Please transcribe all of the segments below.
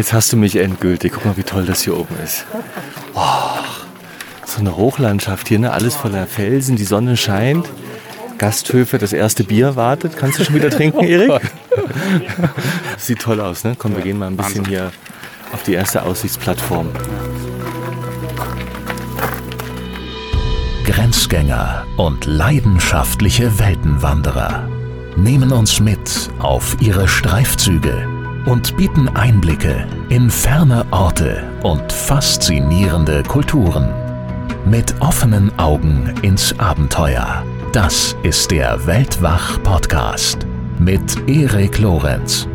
Jetzt hast du mich endgültig. Guck mal, wie toll das hier oben ist. Oh, so eine Hochlandschaft hier, ne? alles voller Felsen, die Sonne scheint. Gasthöfe, das erste Bier wartet. Kannst du schon wieder trinken, Erik? Sieht toll aus, ne? Komm, wir gehen mal ein bisschen hier auf die erste Aussichtsplattform. Grenzgänger und leidenschaftliche Weltenwanderer nehmen uns mit auf ihre Streifzüge und bieten Einblicke in ferne Orte und faszinierende Kulturen. Mit offenen Augen ins Abenteuer. Das ist der Weltwach-Podcast mit Erik Lorenz.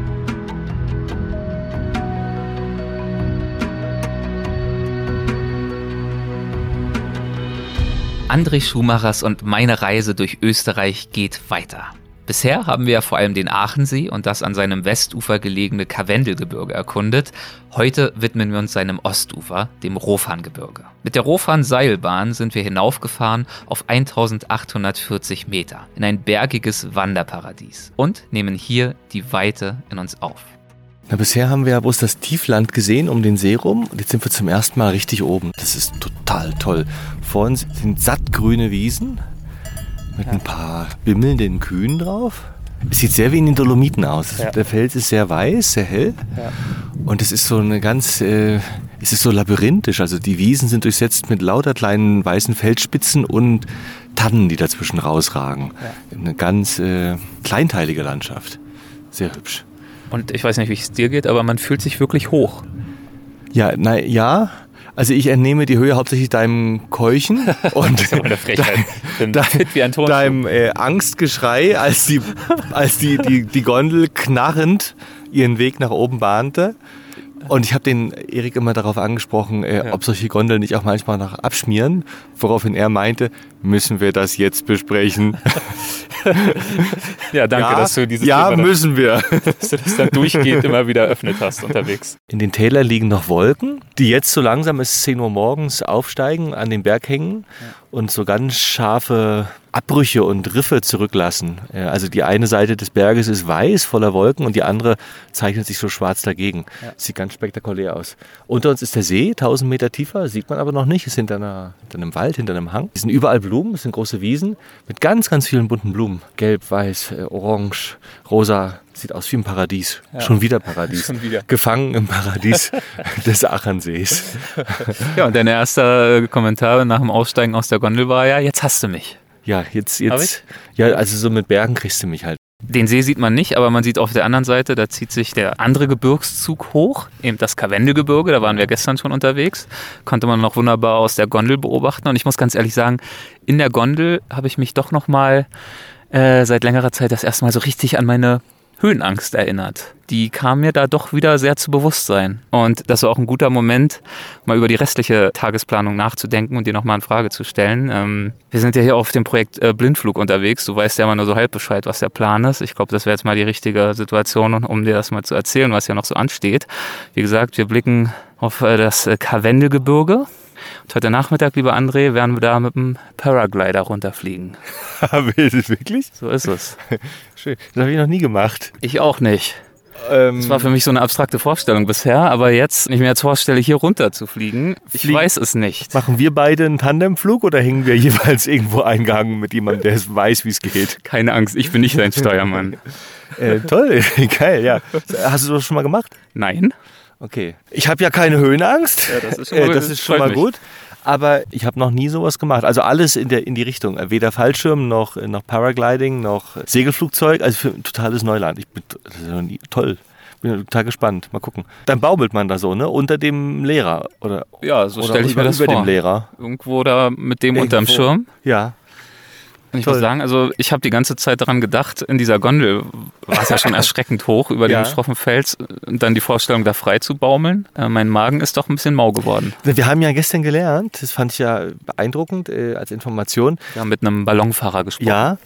André Schumachers und meine Reise durch Österreich geht weiter. Bisher haben wir vor allem den Aachensee und das an seinem Westufer gelegene Karwendelgebirge erkundet. Heute widmen wir uns seinem Ostufer, dem Rofangebirge. Mit der Rofan-Seilbahn sind wir hinaufgefahren auf 1840 Meter in ein bergiges Wanderparadies und nehmen hier die Weite in uns auf. Na, bisher haben wir ja bloß das Tiefland gesehen um den See rum und jetzt sind wir zum ersten Mal richtig oben. Das ist total toll. Vor uns sind sattgrüne Wiesen mit ein paar bimmelnden Kühen drauf. Es sieht sehr wie in den Dolomiten aus. Ja. Der Fels ist sehr weiß, sehr hell. Ja. Und es ist so eine ganz, äh, es ist so labyrinthisch. Also die Wiesen sind durchsetzt mit lauter kleinen weißen Felsspitzen und Tannen, die dazwischen rausragen. Eine ganz äh, kleinteilige Landschaft. Sehr hübsch. Und ich weiß nicht, wie es dir geht, aber man fühlt sich wirklich hoch. Ja, na, ja. Also ich entnehme die Höhe hauptsächlich deinem Keuchen und dein- deinem äh, Angstgeschrei, als die, als die, die, die Gondel knarrend ihren Weg nach oben bahnte. Und ich habe den Erik immer darauf angesprochen, äh, ob solche Gondeln nicht auch manchmal noch abschmieren, woraufhin er meinte, müssen wir das jetzt besprechen. Ja, danke, ja, dass du dieses ja Thema, müssen wir. dass du das dann durchgehend immer wieder eröffnet hast unterwegs. In den Tälern liegen noch Wolken, die jetzt so langsam, es ist 10 Uhr morgens, aufsteigen, an den Berg hängen und so ganz scharfe Abbrüche und Riffe zurücklassen. Äh, Also die eine Seite des Berges ist weiß, voller Wolken und die andere zeichnet sich so schwarz dagegen. Sieht ganz spektakulär aus. Unter uns ist der See, 1000 Meter tiefer, sieht man aber noch nicht. Ist hinter, einer, hinter einem Wald, hinter einem Hang. Es sind überall Blumen, es sind große Wiesen mit ganz, ganz vielen bunten Blumen. Gelb, weiß, äh, orange, rosa. Sieht aus wie ein Paradies. Schon wieder Paradies. Schon wieder. Gefangen im Paradies des Achensees. Ja, und dein erster Kommentar nach dem Aussteigen aus der Gondel war ja, jetzt hast du mich. Ja, jetzt, jetzt. Ja, also so mit Bergen kriegst du mich halt. Den See sieht man nicht, aber man sieht auf der anderen Seite, da zieht sich der andere Gebirgszug hoch, eben das Karwendelgebirge, da waren wir gestern schon unterwegs, konnte man noch wunderbar aus der Gondel beobachten und ich muss ganz ehrlich sagen, in der Gondel habe ich mich doch noch mal äh, seit längerer Zeit das erste Mal so richtig an meine Höhenangst erinnert. Die kam mir da doch wieder sehr zu Bewusstsein. Und das war auch ein guter Moment, mal über die restliche Tagesplanung nachzudenken und dir nochmal in Frage zu stellen. Ähm, wir sind ja hier auf dem Projekt äh, Blindflug unterwegs. Du weißt ja immer nur so halb Bescheid, was der Plan ist. Ich glaube, das wäre jetzt mal die richtige Situation, um dir das mal zu erzählen, was ja noch so ansteht. Wie gesagt, wir blicken auf äh, das äh, Karwendelgebirge. Und heute Nachmittag, lieber André, werden wir da mit dem Paraglider runterfliegen. Wirklich? So ist es. Schön. Das habe ich noch nie gemacht. Ich auch nicht. Ähm, Das war für mich so eine abstrakte Vorstellung bisher, aber jetzt, wenn ich mir jetzt vorstelle, hier runter zu fliegen, ich weiß es nicht. machen wir beide einen Tandemflug oder hängen wir jeweils irgendwo eingehangen mit jemandem, der es weiß, wie es geht? Keine Angst, ich bin nicht dein Steuermann. Äh, toll, geil, ja. Hast du das schon mal gemacht? Nein? Okay. Ich habe ja keine Höhenangst. Ja, das ist schon Äh, mal- das ist schon mal gut. Aber ich habe noch nie sowas gemacht. Also alles in, der, in die Richtung. Äh, Weder Fallschirm noch, äh, noch Paragliding noch Segelflugzeug. Also für ein totales Neuland. Ich bin das ist nie, toll. Bin total gespannt. Mal gucken. Dann baumelt man da so, ne? Unter dem Lehrer. Oder, Ja, so oder stelle ich über, mir das über vor. dem Lehrer. Irgendwo da mit dem unterm Irgendwo. Schirm. Ja. Und ich Toll. muss sagen, also ich habe die ganze Zeit daran gedacht, in dieser Gondel war es ja schon erschreckend hoch über Ja. dem schroffen Fels und dann die Vorstellung, da frei zu baumeln. Äh, mein Magen ist doch ein bisschen mau geworden. Wir haben ja gestern gelernt, das fand ich ja beeindruckend äh, als Information, Wir haben mit einem Ballonfahrer gesprochen. ja,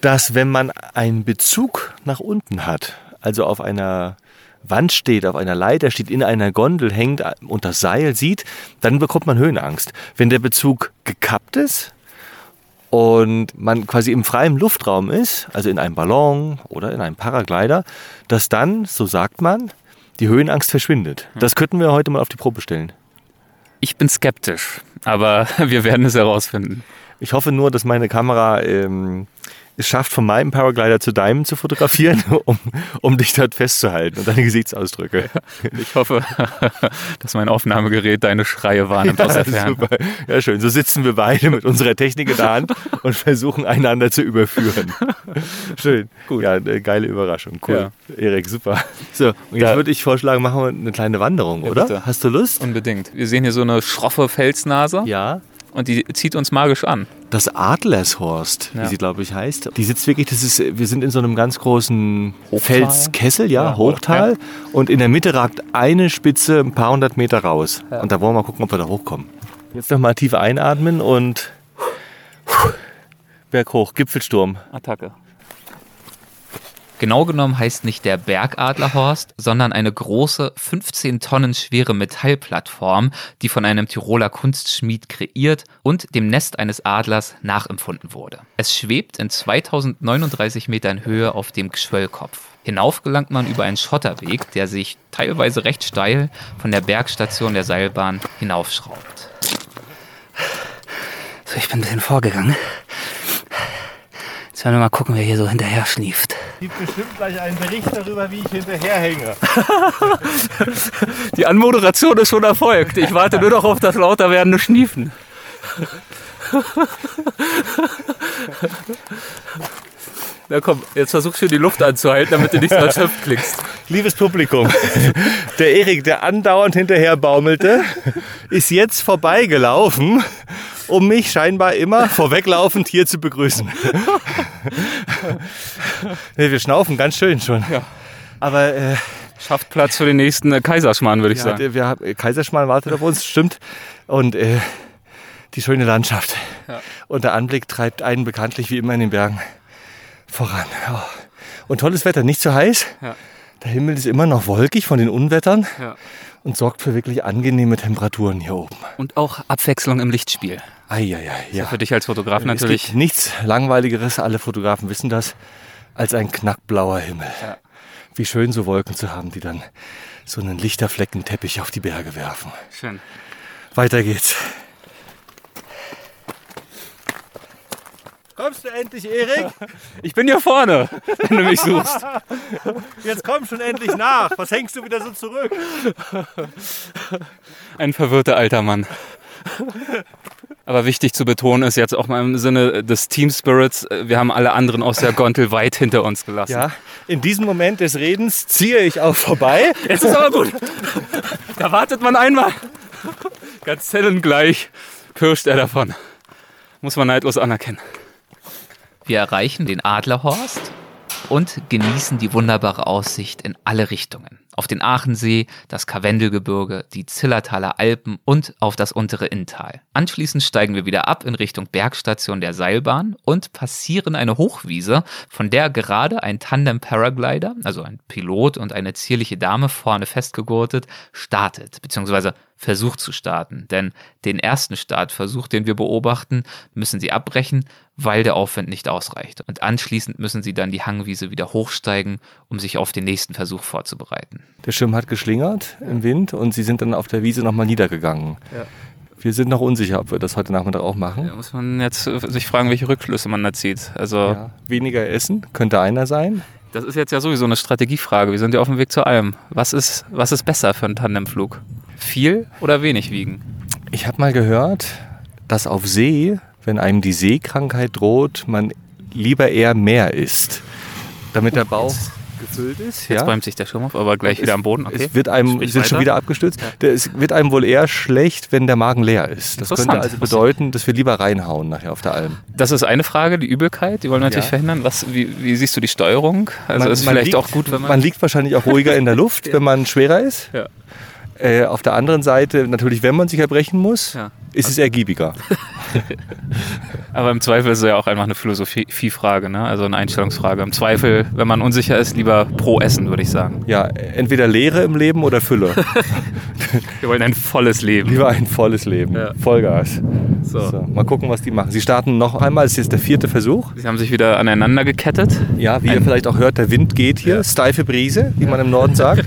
dass wenn man einen Bezug nach unten hat, also auf einer Wand steht, auf einer Leiter steht, in einer Gondel hängt und das Seil sieht, dann bekommt man Höhenangst. Wenn der Bezug gekappt ist und man quasi im freien Luftraum ist, also in einem Ballon oder in einem Paraglider, dass dann, so sagt man, die Höhenangst verschwindet. Das könnten wir heute mal auf die Probe stellen. Ich bin skeptisch, aber wir werden es herausfinden. Ich hoffe nur, dass meine Kamera ähm, es schafft, von meinem Paraglider zu deinem zu fotografieren, um, um dich dort festzuhalten und deine Gesichtsausdrücke. Ich hoffe, dass mein Aufnahmegerät deine Schreie wahrnimmt aus der Ferne. Super. Ja, schön. So sitzen wir beide mit unserer Technik in der Hand und versuchen einander zu überführen. Schön. Gut. Ja, eine geile Überraschung. Cool. Erik, super. So, und jetzt Da- würde ich vorschlagen, machen wir eine kleine Wanderung, oder? bitte. Hast du Lust? Unbedingt. Wir sehen hier so eine schroffe Felsnase Ja. und die zieht uns magisch an. Das Adlershorst, wie Ja. sie glaube ich heißt. Die sitzt wirklich, das ist, wir sind in so einem ganz großen Hochtal? Felskessel, ja, Ja, Hochtal. Und in der Mitte ragt eine Spitze ein paar hundert Meter raus. Und da wollen wir mal gucken, ob wir da hochkommen. Jetzt nochmal tief einatmen und berghoch, Gipfelsturm. Attacke. Genau genommen heißt nicht der Bergadlerhorst, sondern eine große, 15 Tonnen schwere Metallplattform, die von einem Tiroler Kunstschmied kreiert und dem Nest eines Adlers nachempfunden wurde. Es schwebt in 2039 Metern Höhe auf dem Gschwöllkopf. Hinauf gelangt man über einen Schotterweg, der sich teilweise recht steil von der Bergstation der Seilbahn hinaufschraubt. So, ich bin ein bisschen vorgegangen. Jetzt werden wir mal gucken, wer hier so hinterher schnieft. Gibt bestimmt gleich einen Bericht darüber, wie ich hinterherhänge. Die Anmoderation ist schon erfolgt. Ich warte nur noch auf das lauter werdende Schniefen. Na komm, jetzt versuchst du die Luft anzuhalten, damit du nicht so erschöpft klingst. Liebes Publikum, der Erik, der andauernd hinterher baumelte, ist jetzt vorbeigelaufen, um mich scheinbar immer vorweglaufend hier zu begrüßen. Nee, wir schnaufen ganz schön schon. Ja. Aber äh, Schafft Platz für den nächsten äh, Kaiserschmarrn, würde ich ja, sagen. der- wir haben, Kaiserschmarrn wartet auf uns, stimmt. Und äh, die schöne Landschaft. Und der Anblick treibt einen bekanntlich wie immer in den Bergen voran. Oh. Und tolles Wetter, nicht zu heiß. Ja. Der Himmel ist immer noch wolkig von den Unwettern Ja. und sorgt für wirklich angenehme Temperaturen hier oben. Und auch Abwechslung im Lichtspiel. Eieiei, ja. Für dich als Fotograf Es natürlich. gibt nichts Langweiligeres, alle Fotografen wissen das, als ein knackblauer Himmel. Ja. Wie schön so Wolken zu haben, die dann so einen Lichterfleckenteppich auf die Berge werfen. Schön. Weiter geht's. Kommst du endlich, Erik? Ich bin hier vorne, wenn du mich suchst. Jetzt komm schon endlich nach. Was hängst du wieder so zurück? Ein verwirrter alter Mann. Aber wichtig zu betonen ist jetzt auch mal im Sinne des Team Spirits, äh, wir haben alle anderen aus der Gondel weit hinter uns gelassen. Ja, in diesem Moment des Redens ziehe ich auch vorbei. Jetzt ist aber gut. Da wartet man einmal. Ganz zellengleich pirscht er davon. Muss man neidlos anerkennen. Wir erreichen den Adlerhorst und genießen die wunderbare Aussicht in alle Richtungen. Auf den Aachensee, das Karwendelgebirge, die Zillertaler Alpen und auf das untere Inntal. Anschließend steigen wir wieder ab in Richtung Bergstation der Seilbahn und passieren eine Hochwiese, von der gerade ein Tandem-Paraglider, also ein Pilot und eine zierliche Dame vorne festgegurtet, startet, beziehungsweise versucht zu starten. Denn den ersten Startversuch, den wir beobachten, müssen sie abbrechen, weil der Aufwand nicht ausreicht. Und anschließend müssen sie dann die Hangwiese wieder hochsteigen, um sich auf den nächsten Versuch vorzubereiten. Der Schirm hat geschlingert im Wind und sie sind dann auf der Wiese nochmal niedergegangen. Wir sind noch unsicher, ob wir das heute Nachmittag auch machen. Da muss man jetzt äh, sich fragen, welche Rückschlüsse man da zieht. Also, Ja. Weniger essen, könnte einer sein. das ist jetzt ja sowieso eine Strategiefrage. Wir sind ja auf dem Weg zu allem. Was ist, was ist besser für einen Tandemflug? Viel oder wenig wiegen? Ich habe mal gehört, dass auf See, wenn einem die Seekrankheit droht, man lieber eher mehr isst, damit der Bauch gefüllt ist. Jetzt bäumt sich der Schirm auf, aber gleich wieder am Boden. Okay. Es wird einem, Sprich sind schon wieder abgestürzt. Der- Es wird einem wohl eher schlecht, wenn der Magen leer ist. Das könnte also bedeuten, dass wir lieber reinhauen nachher auf der Alm. Das ist eine Frage, die Übelkeit, die wollen wir natürlich Ja. verhindern. Was, wie, wie siehst du die Steuerung? Also Man- ist vielleicht liegt- auch gut, wenn man. Man liegt wahrscheinlich auch ruhiger in der Luft, wenn man schwerer ist. Ja. Äh, auf der anderen Seite, natürlich, wenn man sich erbrechen muss, Ja. ist es ergiebiger. aber im Zweifel ist es ja auch einfach eine Philosophiefrage, ne? also eine Einstellungsfrage. Im Zweifel, wenn man unsicher ist, lieber pro Essen, würde ich sagen. Ja, entweder Leere im Leben oder Fülle. Wir wollen ein volles Leben. Lieber ein volles Leben. Ja. Vollgas. So. So, mal gucken, was die machen. Sie starten noch einmal, es ist jetzt der vierte Versuch. Sie haben sich wieder aneinander gekettet. Ja, wie ihr Ein- vielleicht auch hört, der Wind geht hier, steife Brise, wie man im Norden sagt.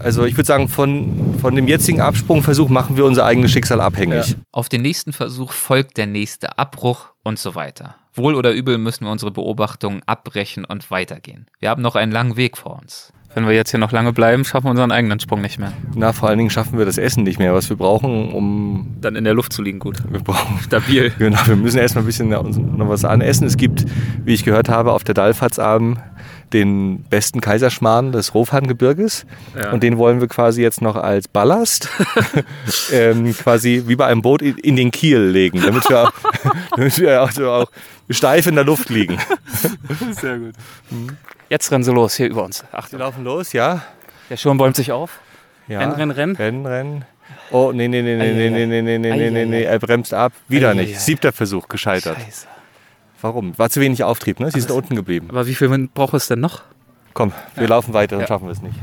Also ich würde sagen, von, von dem jetzigen Absprungversuch machen wir unser eigenes Schicksal abhängig. Auf den nächsten Versuch folgt der nächste Abbruch und so weiter. Wohl oder übel müssen wir unsere Beobachtungen abbrechen und weitergehen. Wir haben noch einen langen Weg vor uns. Wenn wir jetzt hier noch lange bleiben, schaffen wir unseren eigenen Sprung nicht mehr. Na, vor allen Dingen schaffen wir das Essen nicht mehr, was wir brauchen, um. Dann in der Luft zu liegen, gut. Wir brauchen. Stabil. Genau, wir müssen erstmal ein bisschen noch was anessen. Es gibt, wie ich gehört habe, auf der Dalfatzalm den besten Kaiserschmarrn des Rofhangebirges. Ja. Und den wollen wir quasi jetzt noch als Ballast ähm, quasi wie bei einem Boot in, in den Kiel legen, damit wir auch, damit wir auch, so auch steif in der Luft liegen. Sehr gut. Jetzt rennen sie los hier über uns. Wir Achtung. laufen los, ja? Der Schirm bäumt sich auf. ja. Rennen, rennen, rennen. Rennen, rennen. Oh, nee, nee, nee, nee, nee, nee, nee, nee, nee, nee, nee, nee, er bremst ab. Wieder Ei, ei, nicht. ei. Siebter Versuch, gescheitert. Scheiße. Warum? War zu wenig Auftrieb, ne? Sie sind unten geblieben. Aber wie viel Wind braucht es denn noch? Komm, wir laufen weiter, dann Ja. schaffen wir es nicht.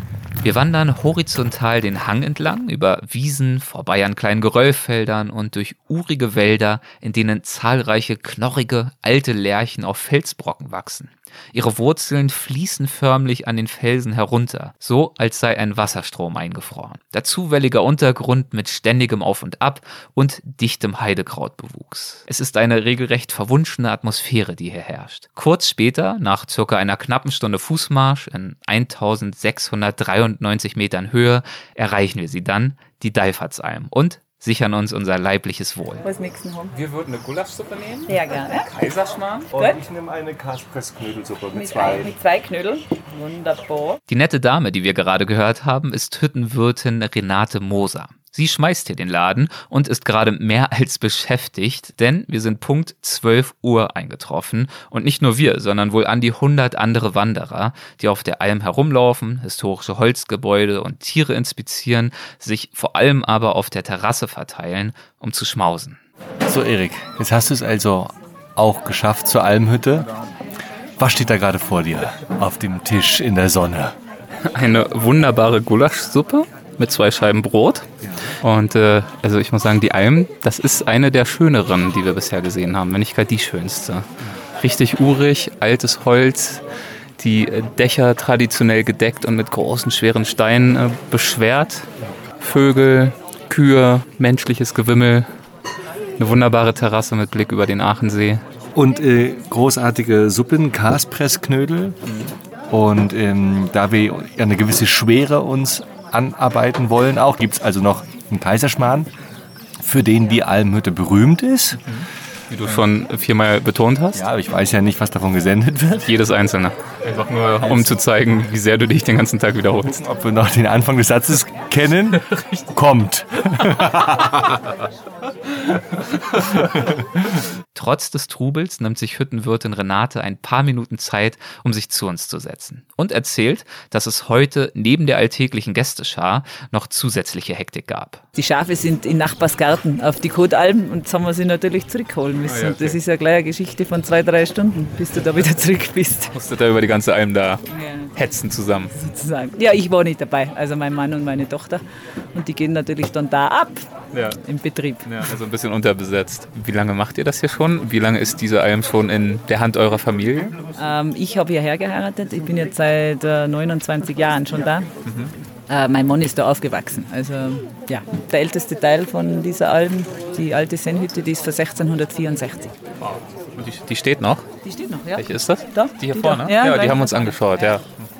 Wir wandern horizontal den Hang entlang, über Wiesen, vorbei an kleinen Geröllfeldern und durch urige Wälder, in denen zahlreiche knorrige, alte Lärchen auf Felsbrocken wachsen. Ihre Wurzeln fließen förmlich an den Felsen herunter, so als sei ein Wasserstrom eingefroren. Dazu welliger Untergrund mit ständigem Auf und Ab und dichtem Heidekrautbewuchs. Es ist eine regelrecht verwunschene Atmosphäre, die hier herrscht. Kurz später, nach circa einer knappen Stunde Fußmarsch in 1693 Metern Höhe, erreichen wir sie dann, die Deifatsalm, und sichern uns unser leibliches Wohl. Was mixen haben? Wir würden eine Gulaschsuppe nehmen. Ja, gerne. Kaiserschmarrn. Und Gut. ich nehme eine Kaspressknödelsuppe mit Mit, zwei. ein, mit zwei Knödeln. Wunderbar. Die nette Dame, die wir gerade gehört haben, ist Hüttenwirtin Renate Moser. Sie schmeißt hier den Laden und ist gerade mehr als beschäftigt, denn wir sind Punkt 12 Uhr eingetroffen und nicht nur wir, sondern wohl an die 100 andere Wanderer, die auf der Alm herumlaufen, historische Holzgebäude und Tiere inspizieren, sich vor allem aber auf der Terrasse verteilen, um zu schmausen. So, Erik, jetzt hast du es also auch geschafft zur Almhütte. Was steht da gerade vor dir auf dem Tisch in der Sonne? Eine wunderbare Gulaschsuppe mit zwei Scheiben Brot. Und äh, also ich muss sagen, die Alm, das ist eine der schöneren, die wir bisher gesehen haben, wenn nicht gerade die schönste. Richtig urig, altes Holz, die Dächer traditionell gedeckt und mit großen, schweren Steinen äh, beschwert. Vögel, Kühe, menschliches Gewimmel. Eine wunderbare Terrasse mit Blick über den Aachensee. Und äh, großartige Suppen, Kaspressknödel. Und ähm, da wir eine gewisse Schwere uns anarbeiten wollen, auch gibt es also noch einen Kaiserschmarrn, für den die Almhütte berühmt ist. Wie du schon viermal betont hast. Ja, aber ich weiß ja nicht, was davon gesendet wird. Jedes einzelne. Einfach nur, um zu zeigen, wie sehr du dich den ganzen Tag wiederholst. Ob wir noch den Anfang des Satzes kennen, kommt. Trotz des Trubels nimmt sich Hüttenwirtin Renate ein paar Minuten Zeit, um sich zu uns zu setzen und erzählt, dass es heute neben der alltäglichen Gästeschar noch zusätzliche Hektik gab. Die Schafe sind in Nachbarsgarten auf die Kotalm und jetzt haben wir sie natürlich zurückholen müssen. Und das ist ja gleich eine Geschichte von zwei, drei Stunden, bis du da wieder zurück bist. Musstet da über die ganze Alm da hetzen zusammen. Sozusagen. Ja, ich war nicht dabei, also mein Mann und meine Tochter. Und die gehen natürlich dann da ab Ja. im Betrieb. ja. Also ein bisschen unterbesetzt. Wie lange macht ihr das hier schon? Wie lange ist diese Alm schon in der Hand eurer Familie? Ähm, ich habe hierher geheiratet. Ich bin jetzt seit äh, 29 Jahren schon da. Äh, mein Mann ist da aufgewachsen. Also ja, der älteste Teil von dieser Alm, die alte Sennhütte, die ist von 1664. Und die, die steht noch. Die steht noch, ja. Welche ist das? Da, Die hier die vorne? da. Ja, Ja, die haben wir uns angeschaut, ja.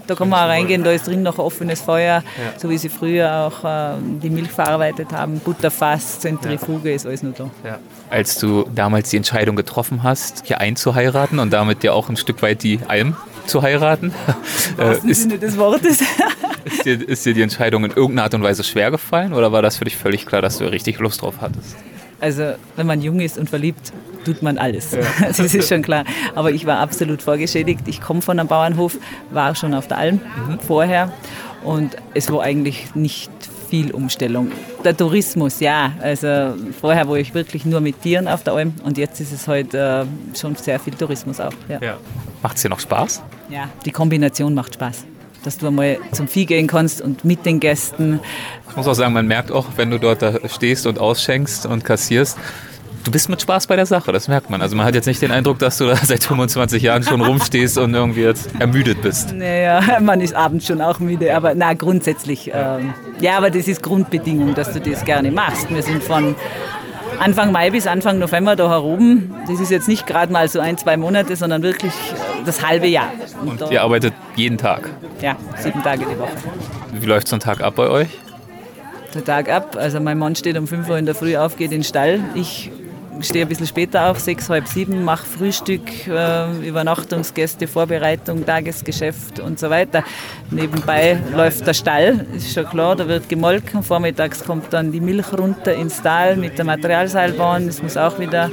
Da kann man auch reingehen, da ist drin noch offenes Feuer, so wie sie früher auch äh, die Milch verarbeitet haben. Butterfass, Zentrifuge, ist alles noch da. Als du damals die Entscheidung getroffen hast, hier einzuheiraten und damit ja auch ein Stück weit die Alm zu heiraten, äh, Im ist, Sinne des Wortes. ist, dir, ist dir die Entscheidung in irgendeiner Art und Weise schwer gefallen oder war das für dich völlig klar, dass du richtig Lust drauf hattest? Also, wenn man jung ist und verliebt, tut man alles. Das ist schon klar. Aber ich war absolut vorgeschädigt. Ich komme von einem Bauernhof, war schon auf der Alm vorher und es war eigentlich nicht viel Umstellung. Der Tourismus, ja. Also vorher war ich wirklich nur mit Tieren auf der Alm und jetzt ist es halt äh, schon sehr viel Tourismus auch. Ja. Ja. Macht es dir noch Spaß? ja, die Kombination macht Spaß. Dass du einmal zum Vieh gehen kannst und mit den Gästen. Ich muss auch sagen, man merkt auch, wenn du dort da stehst und ausschenkst und kassierst, Du bist mit Spaß bei der Sache, das merkt man. Also man hat jetzt nicht den Eindruck, dass du da seit 25 Jahren schon rumstehst und irgendwie jetzt ermüdet bist. Naja, man ist abends schon auch müde, aber na grundsätzlich. Ähm, ja, aber das ist Grundbedingung, dass du das gerne machst. Wir sind von Anfang Mai bis Anfang November da heroben. Das ist jetzt nicht gerade mal so ein, zwei Monate, sondern wirklich das halbe Jahr. Und ihr arbeitet jeden Tag? Ja, sieben Tage die Woche. Wie läuft so ein Tag ab bei euch? Der Tag ab, also mein Mann steht um 5 Uhr in der Früh auf, geht in den Stall. Ich stehe ein bisschen später auf, sechs, halb sieben, mache Frühstück, äh, Übernachtungsgäste, Vorbereitung, Tagesgeschäft und so weiter. Nebenbei läuft der Stall, ist schon klar, da wird gemolken. Vormittags kommt dann die Milch runter ins Tal mit der Materialseilbahn. Das muss auch wieder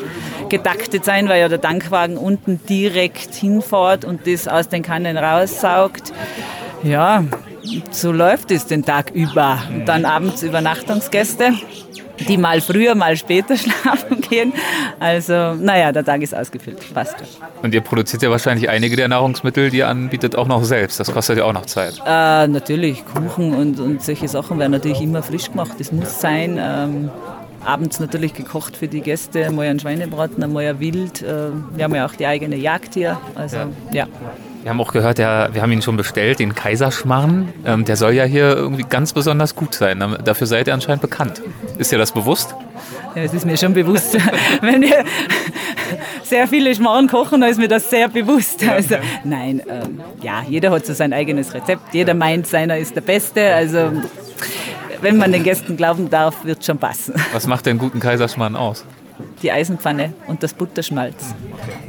getaktet sein, weil ja der Tankwagen unten direkt hinfährt und das aus den Kannen raussaugt. Ja, so läuft es den Tag über. Und dann abends Übernachtungsgäste die mal früher, mal später schlafen gehen. Also, naja, der Tag ist ausgefüllt. Passt. Und ihr produziert ja wahrscheinlich einige der Nahrungsmittel, die ihr anbietet, auch noch selbst. Das kostet ja auch noch Zeit. Äh, natürlich, Kuchen und, und solche Sachen werden natürlich immer frisch gemacht. Das muss sein. Ähm, abends natürlich gekocht für die Gäste, mal ein Schweinebraten, einmal ein Wild. Äh, wir haben ja auch die eigene Jagd hier. Also, ja. ja. Wir haben auch gehört, der, wir haben ihn schon bestellt, den Kaiserschmarrn. Ähm, der soll ja hier irgendwie ganz besonders gut sein. Dafür seid ihr anscheinend bekannt. Ist dir das bewusst? Ja, es ist mir schon bewusst. Wenn wir sehr viele Schmarrn kochen, dann ist mir das sehr bewusst. Also, nein, ähm, ja, jeder hat so sein eigenes Rezept. Jeder meint, seiner ist der Beste. Also, wenn man den Gästen glauben darf, wird es schon passen. Was macht den guten Kaiserschmarrn aus? Die Eisenpfanne und das Butterschmalz. Okay.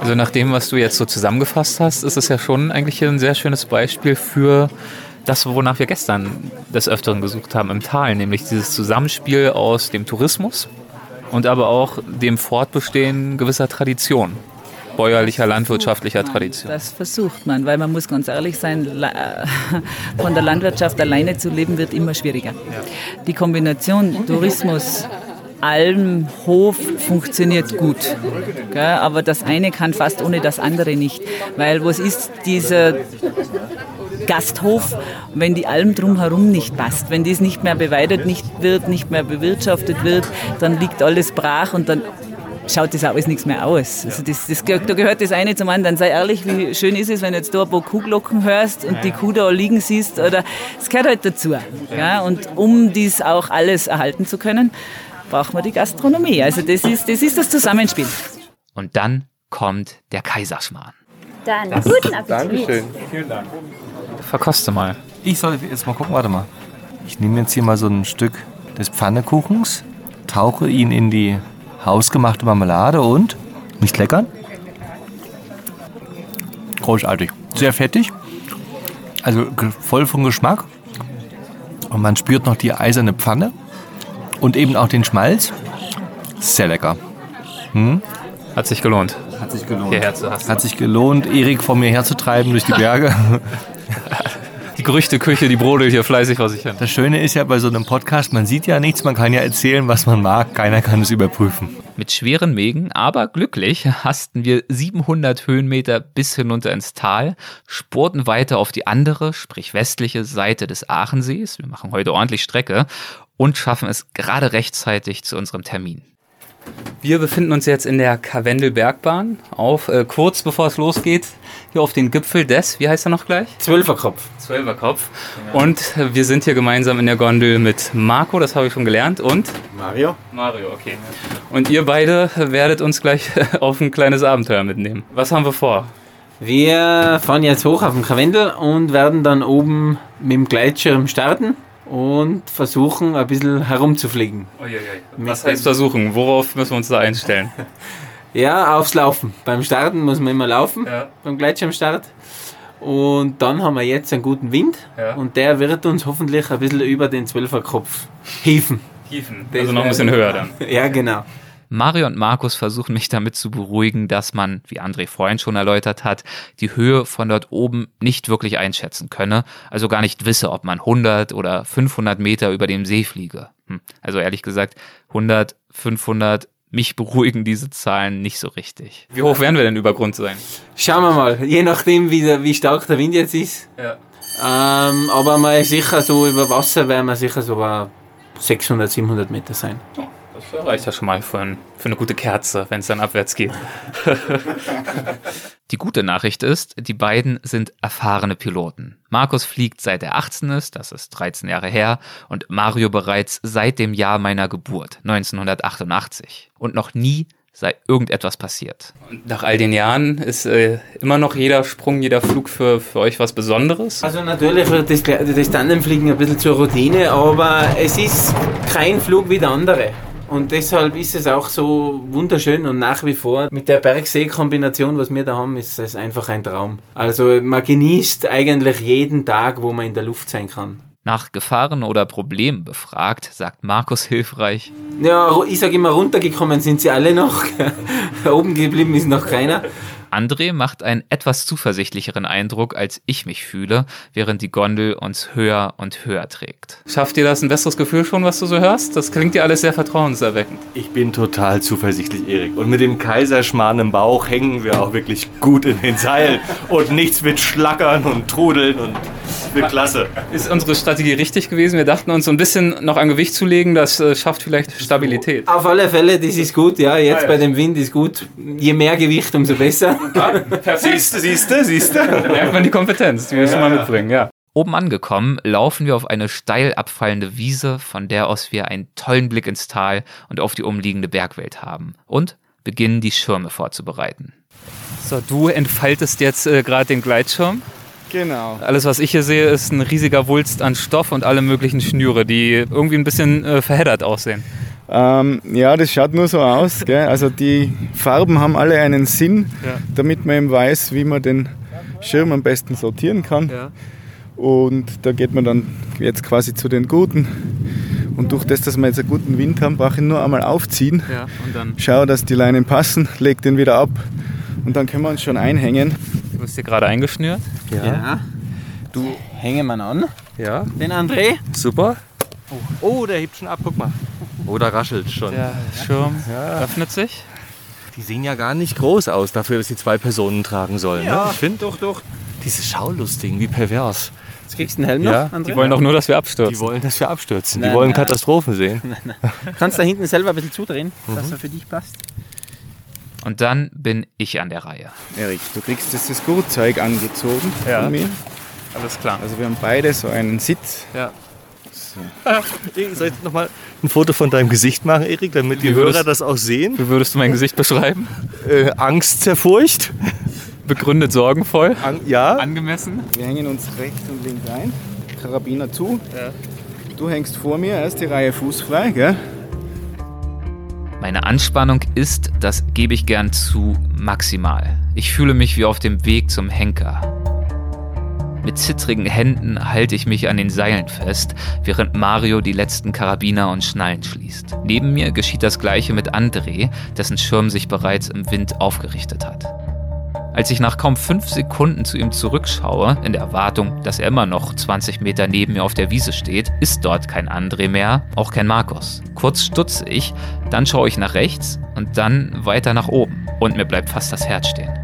Also nach dem, was du jetzt so zusammengefasst hast, ist es ja schon eigentlich ein sehr schönes Beispiel für das, wonach wir gestern des Öfteren gesucht haben im Tal, nämlich dieses Zusammenspiel aus dem Tourismus und aber auch dem Fortbestehen gewisser Traditionen bäuerlicher, landwirtschaftlicher Tradition. Das versucht man, weil man muss ganz ehrlich sein, von der Landwirtschaft alleine zu leben wird immer schwieriger. Die Kombination Tourismus, Alm, Hof funktioniert gut. Gell? Aber das eine kann fast ohne das andere nicht. Weil was ist dieser Gasthof, wenn die Alm drumherum nicht passt, wenn dies nicht mehr beweidet nicht wird, nicht mehr bewirtschaftet wird, dann liegt alles brach und dann schaut das alles nichts mehr aus. Also das, das, da gehört das eine zum anderen. Sei ehrlich, wie schön ist es, wenn du jetzt da ein paar Kuhglocken hörst und die Kuh da liegen siehst. Oder es gehört halt dazu. Ja? Und um dies auch alles erhalten zu können, braucht man die Gastronomie. Also das ist das, ist das Zusammenspiel. Und dann kommt der Kaiserschmarrn. Dann das, guten Appetit. Dankeschön. Vielen Dank. Verkoste mal. Ich soll jetzt mal gucken, warte mal. Ich nehme jetzt hier mal so ein Stück des Pfannekuchens, tauche ihn in die hausgemachte Marmelade und nicht leckern. Großartig. Sehr fettig. Also voll von Geschmack. Und man spürt noch die eiserne Pfanne und eben auch den Schmalz. Sehr lecker. Hm? Hat sich gelohnt. Hat sich gelohnt. Hierher zu Hat sich gelohnt, Erik vor mir herzutreiben durch die Berge. die Gerüchteküche, die brodelt hier fleißig vor sich hin. Das Schöne ist ja bei so einem Podcast, man sieht ja nichts, man kann ja erzählen, was man mag, keiner kann es überprüfen. Mit schweren Mägen, aber glücklich, hasten wir 700 Höhenmeter bis hinunter ins Tal, spurten weiter auf die andere, sprich westliche Seite des Aachensees, wir machen heute ordentlich Strecke und schaffen es gerade rechtzeitig zu unserem Termin. Wir befinden uns jetzt in der Karwendelbergbahn auf, äh, kurz bevor es losgeht, hier auf den Gipfel des, wie heißt er noch gleich? Zwölferkopf. Zwölferkopf. Ja. Und wir sind hier gemeinsam in der Gondel mit Marco, das habe ich schon gelernt, und? Mario. Mario, okay. Und ihr beide werdet uns gleich auf ein kleines Abenteuer mitnehmen. Was haben wir vor? Wir fahren jetzt hoch auf den Karwendel und werden dann oben mit dem Gleitschirm starten und versuchen ein bisschen herumzufliegen. Was heißt versuchen? Worauf müssen wir uns da einstellen? ja, aufs Laufen. Beim Starten muss man immer laufen, ja. beim Gleitschirmstart. Und dann haben wir jetzt einen guten Wind ja. und der wird uns hoffentlich ein bisschen über den Zwölferkopf hieven. Hieven, also noch ein bisschen höher dann. ja, genau. Mario und Markus versuchen mich damit zu beruhigen, dass man, wie André vorhin schon erläutert hat, die Höhe von dort oben nicht wirklich einschätzen könne, also gar nicht wisse, ob man 100 oder 500 Meter über dem See fliege. Hm. Also ehrlich gesagt, 100, 500, mich beruhigen diese Zahlen nicht so richtig. Wie hoch werden wir denn über Grund sein? Schauen wir mal, je nachdem, wie, der, wie stark der Wind jetzt ist. Ja. Ähm, aber mal sicher so über Wasser werden wir sicher so 600, 700 Meter sein. Das reicht ja schon mal für, ein, für eine gute Kerze, wenn es dann abwärts geht. Die gute Nachricht ist, die beiden sind erfahrene Piloten. Markus fliegt seit er 18 ist, das ist 13 Jahre her, und Mario bereits seit dem Jahr meiner Geburt, 1988. Und noch nie sei irgendetwas passiert. Und nach all den Jahren ist äh, immer noch jeder Sprung, jeder Flug für, für euch was Besonderes? Also natürlich wird das, das Tandemfliegen ein bisschen zur Routine, aber es ist kein Flug wie der andere. Und deshalb ist es auch so wunderschön und nach wie vor mit der Bergsee-Kombination, was wir da haben, ist es einfach ein Traum. Also man genießt eigentlich jeden Tag, wo man in der Luft sein kann. Nach Gefahren oder Problemen befragt, sagt Markus hilfreich. Ja, ich sage immer, runtergekommen sind sie alle noch. Oben geblieben ist noch keiner. André macht einen etwas zuversichtlicheren Eindruck, als ich mich fühle, während die Gondel uns höher und höher trägt. Schafft dir das ein besseres Gefühl schon, was du so hörst? Das klingt dir alles sehr vertrauenserweckend. Ich bin total zuversichtlich, Erik. Und mit dem Kaiserschmarrn im Bauch hängen wir auch wirklich gut in den Seilen. Und nichts wird schlackern und trudeln und wird klasse. Ist unsere Strategie richtig gewesen? Wir dachten uns so ein bisschen noch an Gewicht zu legen, das äh, schafft vielleicht Stabilität. Auf alle Fälle, das ist gut, ja. Jetzt bei dem Wind ist gut. Je mehr Gewicht, umso besser. Siehste, siehste, siehste. Da merkt man die Kompetenz, die wir schon mal mitbringen, ja. Oben angekommen, laufen wir auf eine steil abfallende Wiese, von der aus wir einen tollen Blick ins Tal und auf die umliegende Bergwelt haben. Und beginnen die Schirme vorzubereiten. So, du entfaltest jetzt äh, gerade den Gleitschirm. Genau. Alles, was ich hier sehe, ist ein riesiger Wulst an Stoff und alle möglichen Schnüre, die irgendwie ein bisschen äh, verheddert aussehen. Ähm, ja, das schaut nur so aus. Gell? Also die Farben haben alle einen Sinn, Ja. damit man eben weiß, wie man den Schirm am besten sortieren kann. Ja. Und da geht man dann jetzt quasi zu den guten. Und durch das, dass wir jetzt einen guten Wind haben, brauche ich ihn nur einmal aufziehen. Ja, und dann Schau, dass die Leinen passen, leg den wieder ab und dann können wir uns schon einhängen. du bist hier gerade eingeschnürt. Ja. Du hängen wir an. Ja, Den André. super. Oh, der hebt schon ab, guck mal. Da raschelt schon. Der Schirm öffnet sich. Die sehen ja gar nicht groß aus dafür, dass sie zwei Personen tragen sollen. ne? Ich finde doch, doch. diese Schaulustigen, wie pervers. Jetzt kriegst du den Helm noch, Ja, André. Die wollen doch nur, dass wir Die abstürzen. wollen, dass wir abstürzen. Nein, die wollen nein. Katastrophen sehen. Kannst da hinten selber ein bisschen zudrehen, dass er für dich passt. Und dann bin ich an der Reihe. Erik, du kriegst jetzt das Gurtzeug angezogen Ja. von mir. Alles klar. Also wir haben beide so einen Sitz. Ja. Soll ich nochmal ein Foto von deinem Gesicht machen, Erik, damit die würdest- Hörer das auch sehen? Wie würdest du mein Gesicht beschreiben? Äh, Angst, zerfurcht. Begründet sorgenvoll. An, ja. Angemessen. Wir hängen uns rechts und links ein, Karabiner zu. Du hängst vor mir, erste Reihe fußfrei, gell? Meine Anspannung ist, das gebe ich gern zu, maximal. Ich fühle mich wie auf dem Weg zum Henker. Mit zittrigen Händen halte ich mich an den Seilen fest, während Mario die letzten Karabiner und Schnallen schließt. Neben mir geschieht das gleiche mit André, dessen Schirm sich bereits im Wind aufgerichtet hat. Als ich nach kaum fünf Sekunden zu ihm zurückschaue, in der Erwartung, dass er immer noch 20 Meter neben mir auf der Wiese steht, ist dort kein André mehr, auch kein Markus. Kurz stutze ich, dann schaue ich nach rechts und dann weiter nach oben und mir bleibt fast das Herz stehen.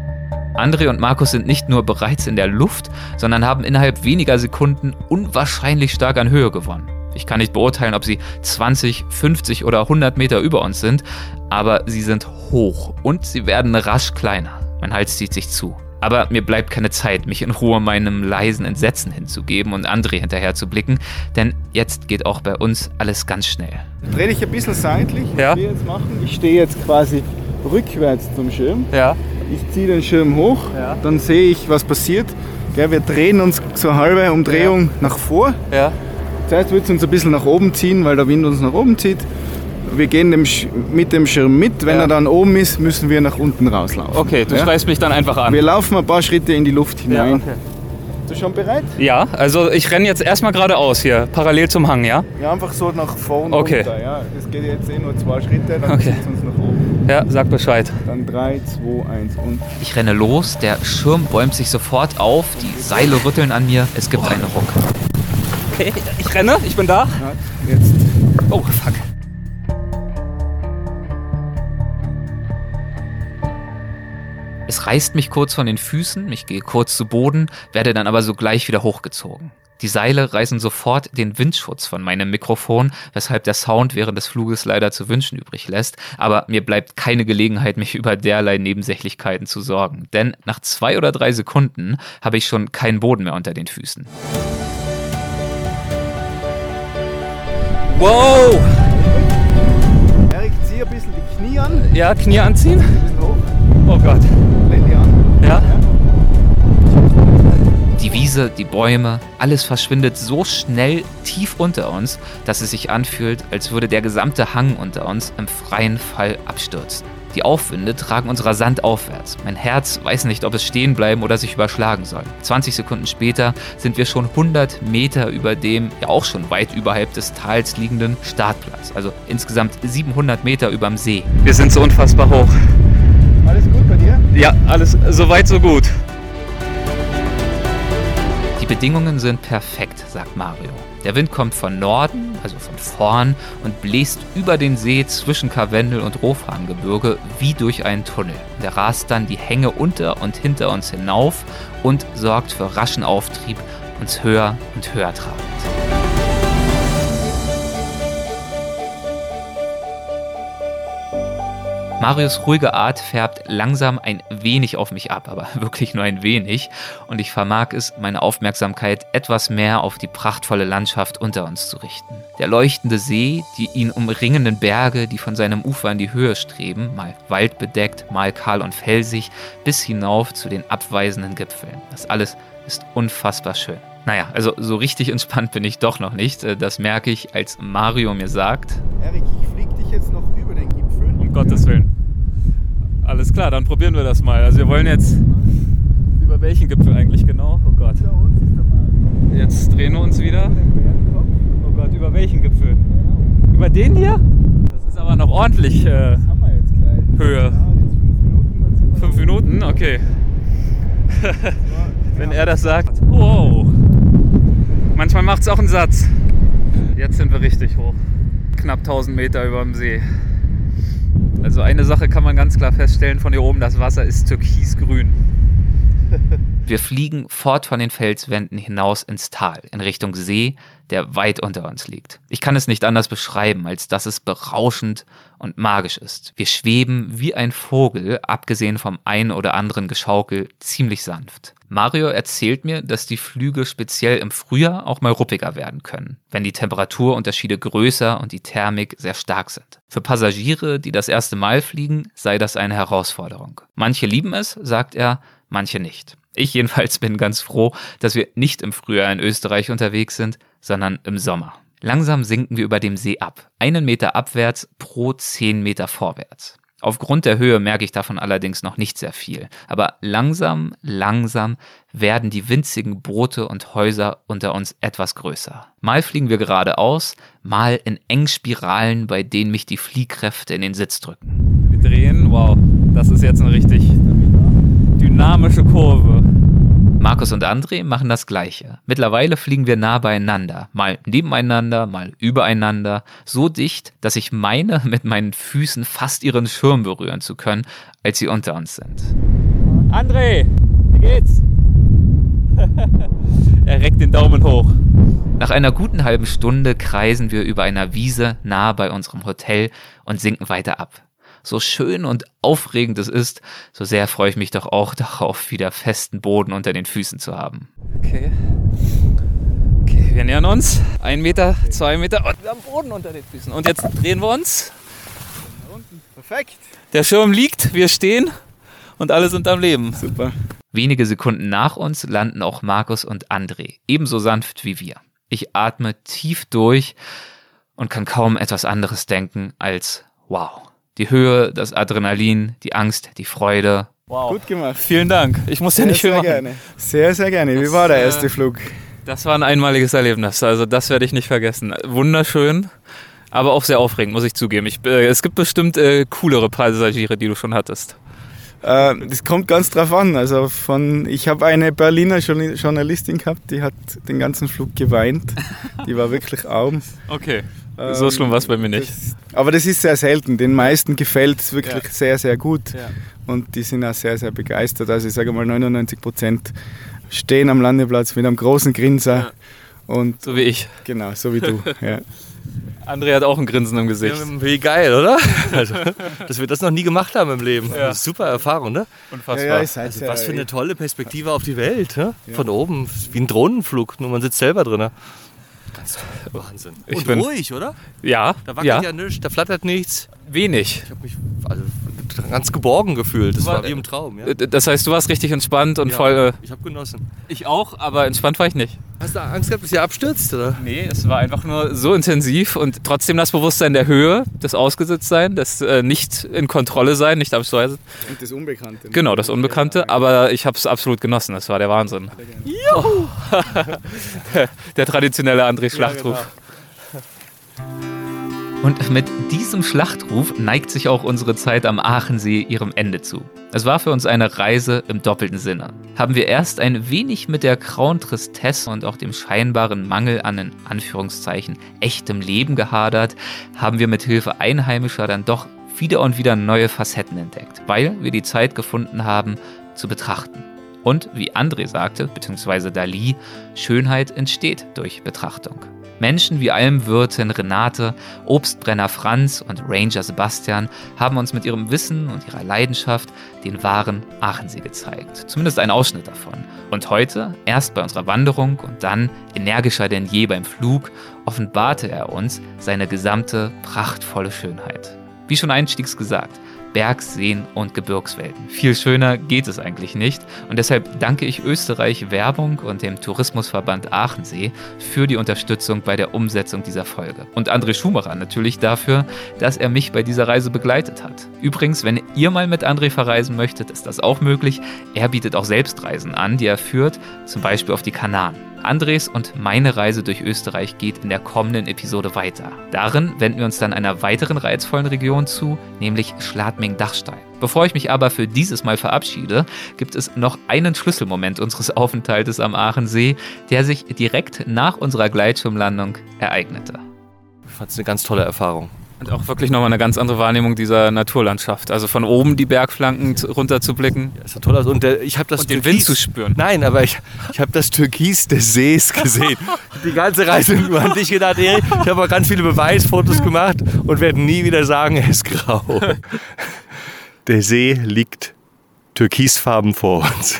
André und Markus sind nicht nur bereits in der Luft, sondern haben innerhalb weniger Sekunden unwahrscheinlich stark an Höhe gewonnen. Ich kann nicht beurteilen, ob sie 20, 50 oder 100 Meter über uns sind, aber sie sind hoch und sie werden rasch kleiner. Mein Hals zieht sich zu. Aber mir bleibt keine Zeit, mich in Ruhe meinem leisen Entsetzen hinzugeben und André hinterher zu blicken, denn jetzt geht auch bei uns alles ganz schnell. Dreh dich ein bisschen seitlich, Ja. was wir jetzt machen. Ich stehe jetzt quasi rückwärts zum Schirm. Ja. Ich ziehe den Schirm hoch, Ja. dann sehe ich, was passiert. Gell, wir drehen uns so eine halbe Umdrehung nach vor. Ja. Zuerst wird es uns ein bisschen nach oben ziehen, weil der Wind uns nach oben zieht. Wir gehen dem mit dem Schirm mit. Wenn Ja. er dann oben ist, müssen wir nach unten rauslaufen. Okay, du ja? schreist mich dann einfach an. Wir laufen ein paar Schritte in die Luft hinein. okay. Bist du schon bereit? Ja, also ich renne jetzt erstmal geradeaus hier, parallel zum Hang, ja? Ja, einfach so nach vorne Okay. runter. Ja, das geht jetzt eh nur zwei Schritte, dann Okay. zieht es uns nach oben. Ja, sag Bescheid. Dann 3, 2, 1 und Ich renne los, der Schirm bäumt sich sofort auf, die Seile rütteln an mir, es gibt einen Ruck. Okay, ich renne, ich bin da. ja, jetzt. Oh, fuck. Es reißt mich kurz von den Füßen, ich gehe kurz zu Boden, werde dann aber sogleich wieder hochgezogen. Die Seile reißen sofort den Windschutz von meinem Mikrofon, weshalb der Sound während des Fluges leider zu wünschen übrig lässt. Aber mir bleibt keine Gelegenheit, mich über derlei Nebensächlichkeiten zu sorgen. Denn nach zwei oder drei Sekunden habe ich schon keinen Boden mehr unter den Füßen. Wow! Erik, zieh ein bisschen die Knie an. Ja, Knie anziehen. Ein bisschen hoch. Oh Gott. Ja. Die Wiese, die Bäume, alles verschwindet so schnell tief unter uns, dass es sich anfühlt, als würde der gesamte Hang unter uns im freien Fall abstürzen. Die Aufwinde tragen uns rasant aufwärts. Mein Herz weiß nicht, ob es stehen bleiben oder sich überschlagen soll. 20 Sekunden später sind wir schon 100 Meter über dem, ja auch schon weit überhalb des Tals liegenden Startplatz. Also insgesamt 700 Meter überm See. Wir sind so unfassbar hoch. Alles gut bei dir? Ja, alles so weit, so gut. Die Bedingungen sind perfekt, sagt Mario. Der Wind kommt von Norden, also von vorn, und bläst über den See zwischen Karwendel und Rofhahngebirge wie durch einen Tunnel. Der rast dann die Hänge unter und hinter uns hinauf und sorgt für raschen Auftrieb, uns höher und höher tragend. Marius ruhige Art färbt langsam ein wenig auf mich ab, aber wirklich nur ein wenig. Und ich vermag es, meine Aufmerksamkeit etwas mehr auf die prachtvolle Landschaft unter uns zu richten. Der leuchtende See, die ihn umringenden Berge, die von seinem Ufer in die Höhe streben, mal waldbedeckt, mal kahl und felsig, bis hinauf zu den abweisenden Gipfeln. Das alles ist unfassbar schön. Naja, also so richtig entspannt bin ich doch noch nicht. Das merke ich, als Mario mir sagt, Erik, ich flieg dich jetzt noch über den Gipfel. Um Gottes Willen. Alles klar, dann probieren wir das mal. Also wir wollen jetzt über welchen Gipfel eigentlich genau? Oh Gott. Jetzt drehen wir uns wieder. Oh Gott, über welchen Gipfel? Über den hier? Das ist aber noch ordentlich äh. Höhe. Fünf Minuten? Okay. Wenn er das sagt. Wow. Manchmal macht es auch einen Satz. Jetzt sind wir richtig hoch. Knapp 1000 Meter über dem See. Also eine Sache kann man ganz klar feststellen von hier oben, das Wasser ist türkisgrün. Wir fliegen fort von den Felswänden hinaus ins Tal, in Richtung See, der weit unter uns liegt. Ich kann es nicht anders beschreiben, als dass es berauschend und magisch ist. Wir schweben wie ein Vogel, abgesehen vom ein oder anderen Geschaukel, ziemlich sanft. Mario erzählt mir, dass die Flüge speziell im Frühjahr auch mal ruppiger werden können, wenn die Temperaturunterschiede größer und die Thermik sehr stark sind. Für Passagiere, die das erste Mal fliegen, sei das eine Herausforderung. Manche lieben es, sagt er, manche nicht. Ich jedenfalls bin ganz froh, dass wir nicht im Frühjahr in Österreich unterwegs sind, sondern im Sommer. Langsam sinken wir über dem See ab. Einen Meter abwärts pro zehn Meter vorwärts. Aufgrund der Höhe merke ich davon allerdings noch nicht sehr viel. Aber langsam, langsam werden die winzigen Boote und Häuser unter uns etwas größer. Mal fliegen wir geradeaus, mal in Engspiralen, bei denen mich die Fliehkräfte in den Sitz drücken. Wir drehen, wow, das ist jetzt eine richtig dynamische Kurve. Markus und André machen das Gleiche. Mittlerweile fliegen wir nah beieinander, mal nebeneinander, mal übereinander, so dicht, dass ich meine, mit meinen Füßen fast ihren Schirm berühren zu können, als sie unter uns sind. André, wie geht's? er reckt den Daumen hoch. Nach einer guten halben Stunde kreisen wir über einer Wiese nahe bei unserem Hotel und sinken weiter ab. So schön und aufregend es ist, so sehr freue ich mich doch auch darauf, wieder festen Boden unter den Füßen zu haben. Okay. Okay, wir nähern uns. Ein Meter, zwei Meter und wir haben Boden unter den Füßen. Und jetzt drehen wir uns. Perfekt. Der Schirm liegt, wir stehen und alle sind am Leben. Super. Wenige Sekunden nach uns landen auch Markus und André, ebenso sanft wie wir. Ich atme tief durch und kann kaum etwas anderes denken als wow. Die Höhe, das Adrenalin, die Angst, die Freude. Wow. Gut gemacht. Vielen Dank. Ich muss ja Sehr, nicht viel sehr machen. gerne. Sehr, sehr gerne. Wie Das, war der äh, erste Flug? Das war ein einmaliges Erlebnis. Also das werde ich nicht vergessen. Wunderschön, aber auch sehr aufregend, muss ich zugeben. Ich, äh, es gibt bestimmt äh, coolere Passagiere, die du schon hattest. Äh, das kommt ganz drauf an. Also von, ich habe eine Berliner Journa- Journalistin gehabt, die hat den ganzen Flug geweint. Die war wirklich arm. Okay. So schlimm war es bei mir nicht. Das, aber das ist sehr selten. Den meisten gefällt es wirklich Ja. sehr, sehr gut. Ja. Und die sind auch sehr, sehr begeistert. Also ich sage mal 99 Prozent stehen am Landeplatz mit einem großen Grinser. Und So wie ich. genau, so wie du. Ja. André hat auch ein Grinsen im Gesicht. Wie geil, oder? Also, dass wir das noch nie gemacht haben im Leben. Ja. Super Erfahrung, ne? Unfassbar. Ja, ja, halt Also was für eine tolle Perspektive auf die Welt, ne? Von oben, wie ein Drohnenflug, nur man sitzt selber drin. Ganz toll. Wahnsinn. Ich Und bin- ruhig, oder? ja, Da wackelt ja, ja, nichts, da flattert nichts. wenig. Ich habe mich also, ganz geborgen gefühlt. Das War- war wie im Traum. Ja, Äh, Das heißt, du warst richtig entspannt und Ja, voll. Äh, Ich habe genossen. ich auch, aber entspannt war ich nicht. Hast du Angst gehabt, dass ihr abstürzt, oder? Nee, es war einfach nur so intensiv und trotzdem das Bewusstsein der Höhe, das Ausgesetztsein, das äh, nicht in Kontrolle sein, nicht am Steuer sitzen. Und das Unbekannte. Genau, das Unbekannte, aber ich habe es absolut genossen. Das war der Wahnsinn. Juhu! der, der traditionelle André Schlachtruf. Und mit diesem Schlachtruf neigt sich auch unsere Zeit am Aachensee ihrem Ende zu. Es war für uns eine Reise im doppelten Sinne. Haben wir erst ein wenig mit der grauen Tristesse und auch dem scheinbaren Mangel an in Anführungszeichen echtem Leben gehadert, haben wir mit Hilfe Einheimischer dann doch wieder und wieder neue Facetten entdeckt, weil wir die Zeit gefunden haben, zu betrachten. Und wie André sagte, beziehungsweise Dali, Schönheit entsteht durch Betrachtung. Menschen wie Almwirtin Renate, Obstbrenner Franz und Ranger Sebastian haben uns mit ihrem Wissen und ihrer Leidenschaft den wahren Aachensee gezeigt. Zumindest ein Ausschnitt davon. Und heute, erst bei unserer Wanderung und dann energischer denn je beim Flug, offenbarte er uns seine gesamte prachtvolle Schönheit. Wie schon einstiegs gesagt, Berg-, Seen- und Gebirgswelten. Viel schöner geht es eigentlich nicht. Und deshalb danke ich Österreich Werbung und dem Tourismusverband Aachensee für die Unterstützung bei der Umsetzung dieser Folge. Und André Schumacher natürlich dafür, dass er mich bei dieser Reise begleitet hat. Übrigens, wenn ihr mal mit André verreisen möchtet, ist das auch möglich. Er bietet auch Selbstreisen an, die er führt, zum Beispiel auf die Kanaren. Andres und meine Reise durch Österreich geht in der kommenden Episode weiter. Darin wenden wir uns dann einer weiteren reizvollen Region zu, nämlich Schladming-Dachstein. Bevor ich mich aber für dieses Mal verabschiede, gibt es noch einen Schlüsselmoment unseres Aufenthaltes am Aachensee, der sich direkt nach unserer Gleitschirmlandung ereignete. Ich fand es eine ganz tolle Erfahrung. Und auch wirklich nochmal eine ganz andere Wahrnehmung dieser Naturlandschaft. Also von oben die Bergflanken runter zu blicken Das war toll aus. Und der, ich habe das und den Wind zu spüren. Nein, aber ich, ich habe das Türkis des Sees gesehen. Die ganze Reise nur an dich gedacht, Erik. Ich habe auch ganz viele Beweisfotos gemacht und werde nie wieder sagen, er ist grau. Der See liegt türkisfarben vor uns.